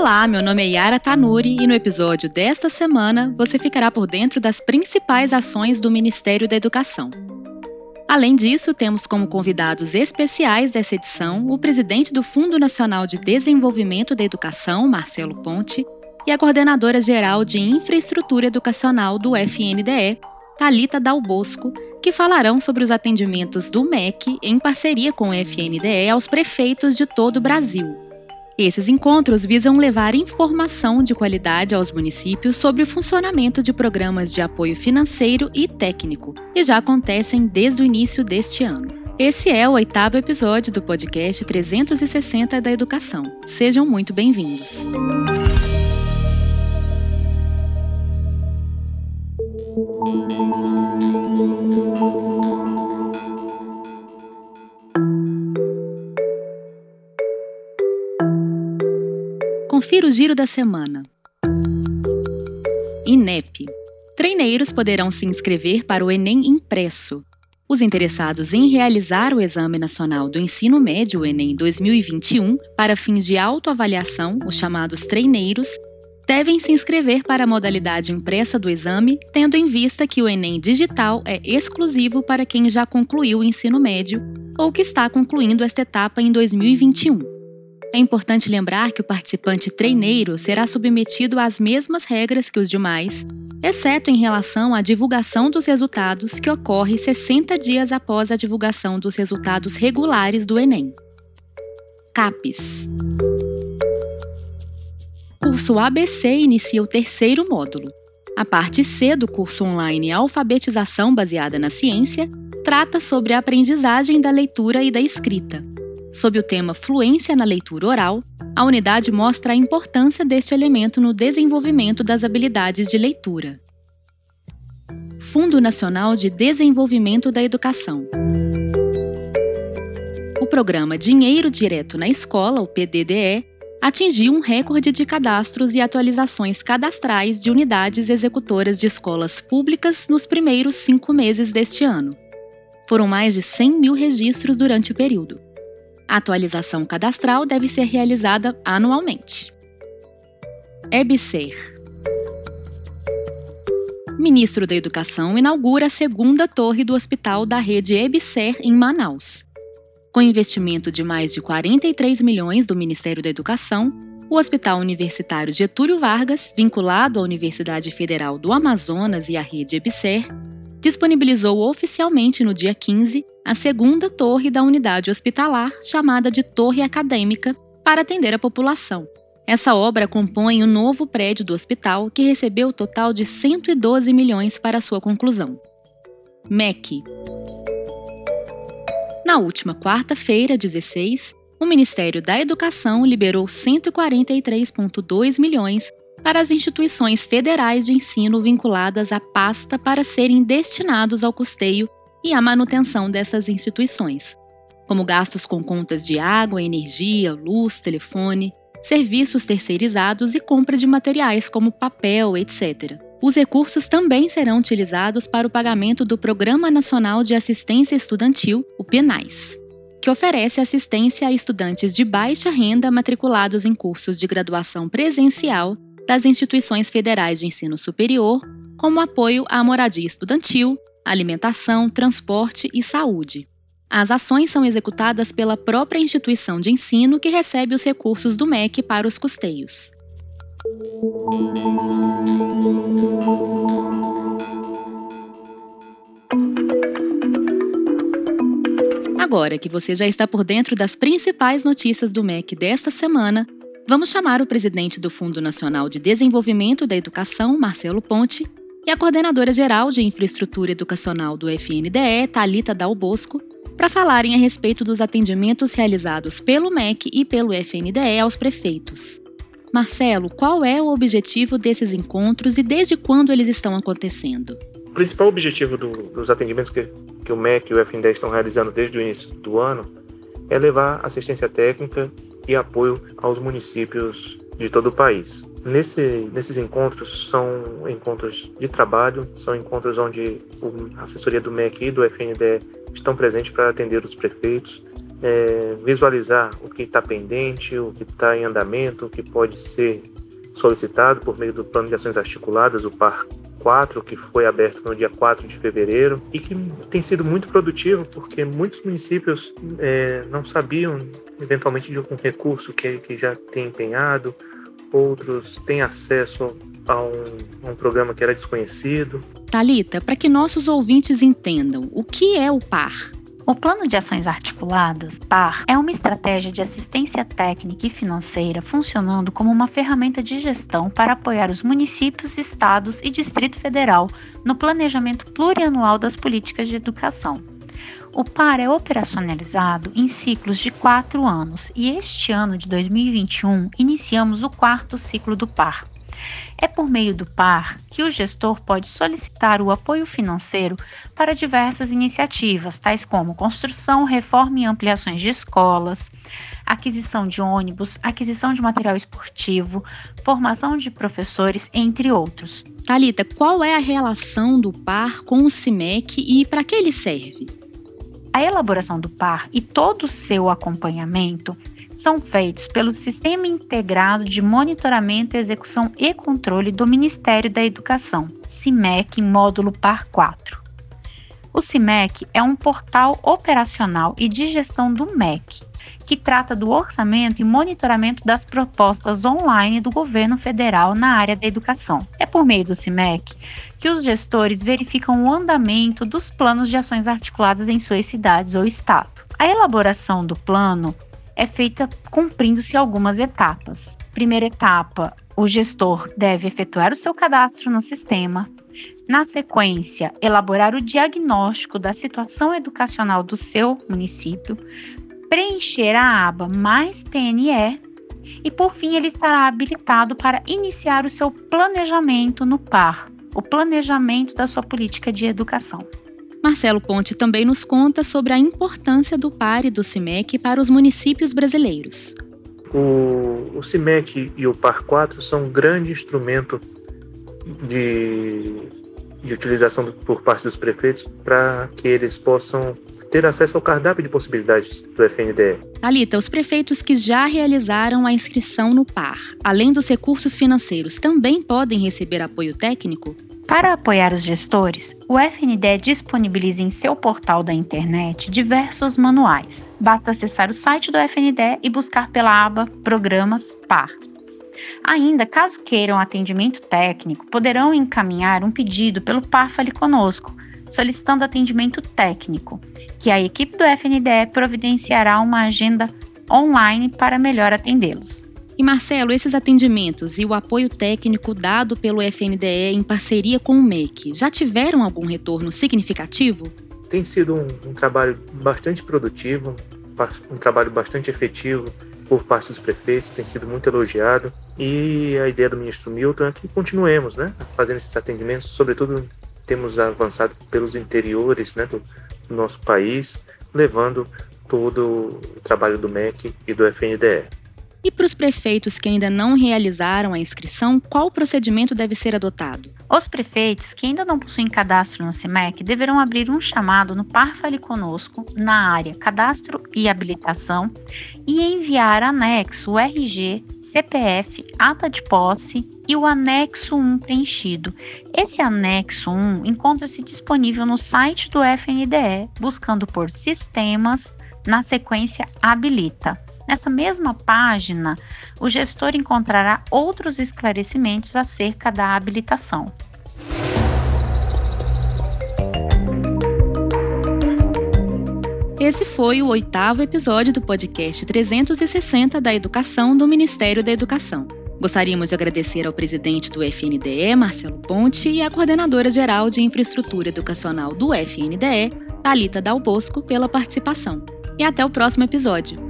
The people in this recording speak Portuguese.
Olá, meu nome é Yara Tanuri e no episódio desta semana você ficará por dentro das principais ações do Ministério da Educação. Além disso, temos como convidados especiais dessa edição o presidente do Fundo Nacional de Desenvolvimento da Educação, Marcelo Ponte, e a coordenadora geral de Infraestrutura Educacional do FNDE, Talita Dalbosco, que falarão sobre os atendimentos do MEC em parceria com o FNDE aos prefeitos de todo o Brasil. Esses encontros visam levar informação de qualidade aos municípios sobre o funcionamento de programas de apoio financeiro e técnico, e já acontecem desde o início deste ano. Esse é o oitavo episódio do podcast 360 da Educação. Sejam muito bem-vindos. Confira o giro da semana. INEP. Treineiros poderão se inscrever para o Enem impresso. Os interessados em realizar o Exame Nacional do Ensino Médio Enem 2021 para fins de autoavaliação, os chamados treineiros, devem se inscrever para a modalidade impressa do exame, tendo em vista que o Enem digital é exclusivo para quem já concluiu o ensino médio ou que está concluindo esta etapa em 2021. É importante lembrar que o participante treineiro será submetido às mesmas regras que os demais, exceto em relação à divulgação dos resultados, que ocorre 60 dias após a divulgação dos resultados regulares do Enem. CAPES Curso ABC inicia o terceiro módulo. A parte C do curso online Alfabetização Baseada na Ciência trata sobre a aprendizagem da leitura e da escrita. Sob o tema Fluência na leitura oral, a unidade mostra a importância deste elemento no desenvolvimento das habilidades de leitura. Fundo Nacional de Desenvolvimento da Educação. O programa Dinheiro Direto na Escola, o PDDE, atingiu um recorde de cadastros e atualizações cadastrais de unidades executoras de escolas públicas nos primeiros cinco meses deste ano. Foram mais de 100 mil registros durante o período. A atualização cadastral deve ser realizada anualmente. EBSER Ministro da Educação inaugura a segunda torre do hospital da rede EBSER em Manaus. Com investimento de mais de 43 milhões do Ministério da Educação, o Hospital Universitário Getúlio Vargas, vinculado à Universidade Federal do Amazonas e à rede EBSER, disponibilizou oficialmente no dia 15 a segunda torre da unidade hospitalar, chamada de Torre Acadêmica, para atender a população. Essa obra compõe o novo prédio do hospital, que recebeu o total de 112 milhões para sua conclusão. MEC Na última quarta-feira, 16, o Ministério da Educação liberou 143,2 milhões para as instituições federais de ensino vinculadas à pasta para serem destinados ao custeio e à manutenção dessas instituições, como gastos com contas de água, energia, luz, telefone, serviços terceirizados e compra de materiais como papel, etc. Os recursos também serão utilizados para o pagamento do Programa Nacional de Assistência Estudantil, o PNAES, que oferece assistência a estudantes de baixa renda matriculados em cursos de graduação presencial das instituições federais de ensino superior, como apoio à moradia estudantil, alimentação, transporte e saúde. As ações são executadas pela própria instituição de ensino que recebe os recursos do MEC para os custeios. Agora que você já está por dentro das principais notícias do MEC desta semana, vamos chamar o presidente do Fundo Nacional de Desenvolvimento da Educação, Marcelo Ponte, e a coordenadora geral de infraestrutura educacional do FNDE, Talita Dalbosco, para falarem a respeito dos atendimentos realizados pelo MEC e pelo FNDE aos prefeitos. Marcelo, qual é o objetivo desses encontros e desde quando eles estão acontecendo? O principal objetivo do, dos atendimentos que, que o MEC e o FNDE estão realizando desde o início do ano é levar assistência técnica e apoio aos municípios de todo o país. Nesse, nesses encontros são encontros de trabalho, são encontros onde a assessoria do MEC e do FNDE estão presentes para atender os prefeitos é, visualizar o que está pendente, o que está em andamento, o que pode ser solicitado por meio do Plano de Ações Articuladas, o PAR 4, que foi aberto no dia 4 de fevereiro e que tem sido muito produtivo porque muitos municípios é, não sabiam, eventualmente, de algum recurso que, que já tem empenhado, outros têm acesso a um, a um programa que era desconhecido. Talita, para que nossos ouvintes entendam, o que é o PAR? O Plano de Ações Articuladas, PAR, é uma estratégia de assistência técnica e financeira funcionando como uma ferramenta de gestão para apoiar os municípios, estados e Distrito Federal no planejamento plurianual das políticas de educação. O PAR é operacionalizado em ciclos de quatro anos e este ano de 2021 iniciamos o quarto ciclo do PAR. É por meio do PAR que o gestor pode solicitar o apoio financeiro para diversas iniciativas, tais como construção, reforma e ampliações de escolas, aquisição de ônibus, aquisição de material esportivo, formação de professores, entre outros. Talita, qual é a relação do PAR com o CIMEC e para que ele serve? A elaboração do PAR e todo o seu acompanhamento são feitos pelo Sistema Integrado de Monitoramento, Execução e Controle do Ministério da Educação, CIMEC Módulo PAR 4. O CIMEC é um portal operacional e de gestão do MEC, que trata do orçamento e monitoramento das propostas online do governo federal na área da educação. É por meio do CIMEC que os gestores verificam o andamento dos planos de ações articuladas em suas cidades ou estado. A elaboração do plano é feita cumprindo-se algumas etapas. Primeira etapa, o gestor deve efetuar o seu cadastro no sistema. Na sequência, elaborar o diagnóstico da situação educacional do seu município, preencher a aba Mais PNE e, por fim, ele estará habilitado para iniciar o seu planejamento no PAR, o planejamento da sua política de educação. Marcelo Ponte também nos conta sobre a importância do PAR e do CIMEC para os municípios brasileiros. O, o CIMEC e o PAR 4 são um grande instrumento de, de utilização do, por parte dos prefeitos para que eles possam ter acesso ao cardápio de possibilidades do FNDE. Alita, os prefeitos que já realizaram a inscrição no PAR, além dos recursos financeiros, também podem receber apoio técnico? Para apoiar os gestores, o FNDE disponibiliza em seu portal da internet diversos manuais. Basta acessar o site do FNDE e buscar pela aba Programas PAR. Ainda, caso queiram atendimento técnico, poderão encaminhar um pedido pelo PAR Fale Conosco, solicitando atendimento técnico, que a equipe do FNDE providenciará uma agenda online para melhor atendê-los. E Marcelo, esses atendimentos e o apoio técnico dado pelo FNDE em parceria com o MEC já tiveram algum retorno significativo? Tem sido um, um trabalho bastante produtivo, um trabalho bastante efetivo por parte dos prefeitos, tem sido muito elogiado. E a ideia do ministro Milton é que continuemos né, fazendo esses atendimentos, sobretudo temos avançado pelos interiores né, do, do nosso país, levando todo o trabalho do MEC e do FNDE. E para os prefeitos que ainda não realizaram a inscrição, qual procedimento deve ser adotado? Os prefeitos que ainda não possuem cadastro no CIMEC deverão abrir um chamado no Par Fale Conosco, na área Cadastro e Habilitação, e enviar anexo RG, CPF, ata de posse e o anexo 1 preenchido. Esse anexo 1 encontra-se disponível no site do FNDE, buscando por Sistemas, na sequência Habilita. Nessa mesma página, o gestor encontrará outros esclarecimentos acerca da habilitação. Esse foi o oitavo episódio do podcast 360 da Educação do Ministério da Educação. Gostaríamos de agradecer ao presidente do FNDE, Marcelo Ponte, e à coordenadora geral de Infraestrutura Educacional do FNDE, Talita Dal Bosco, pela participação. E até o próximo episódio.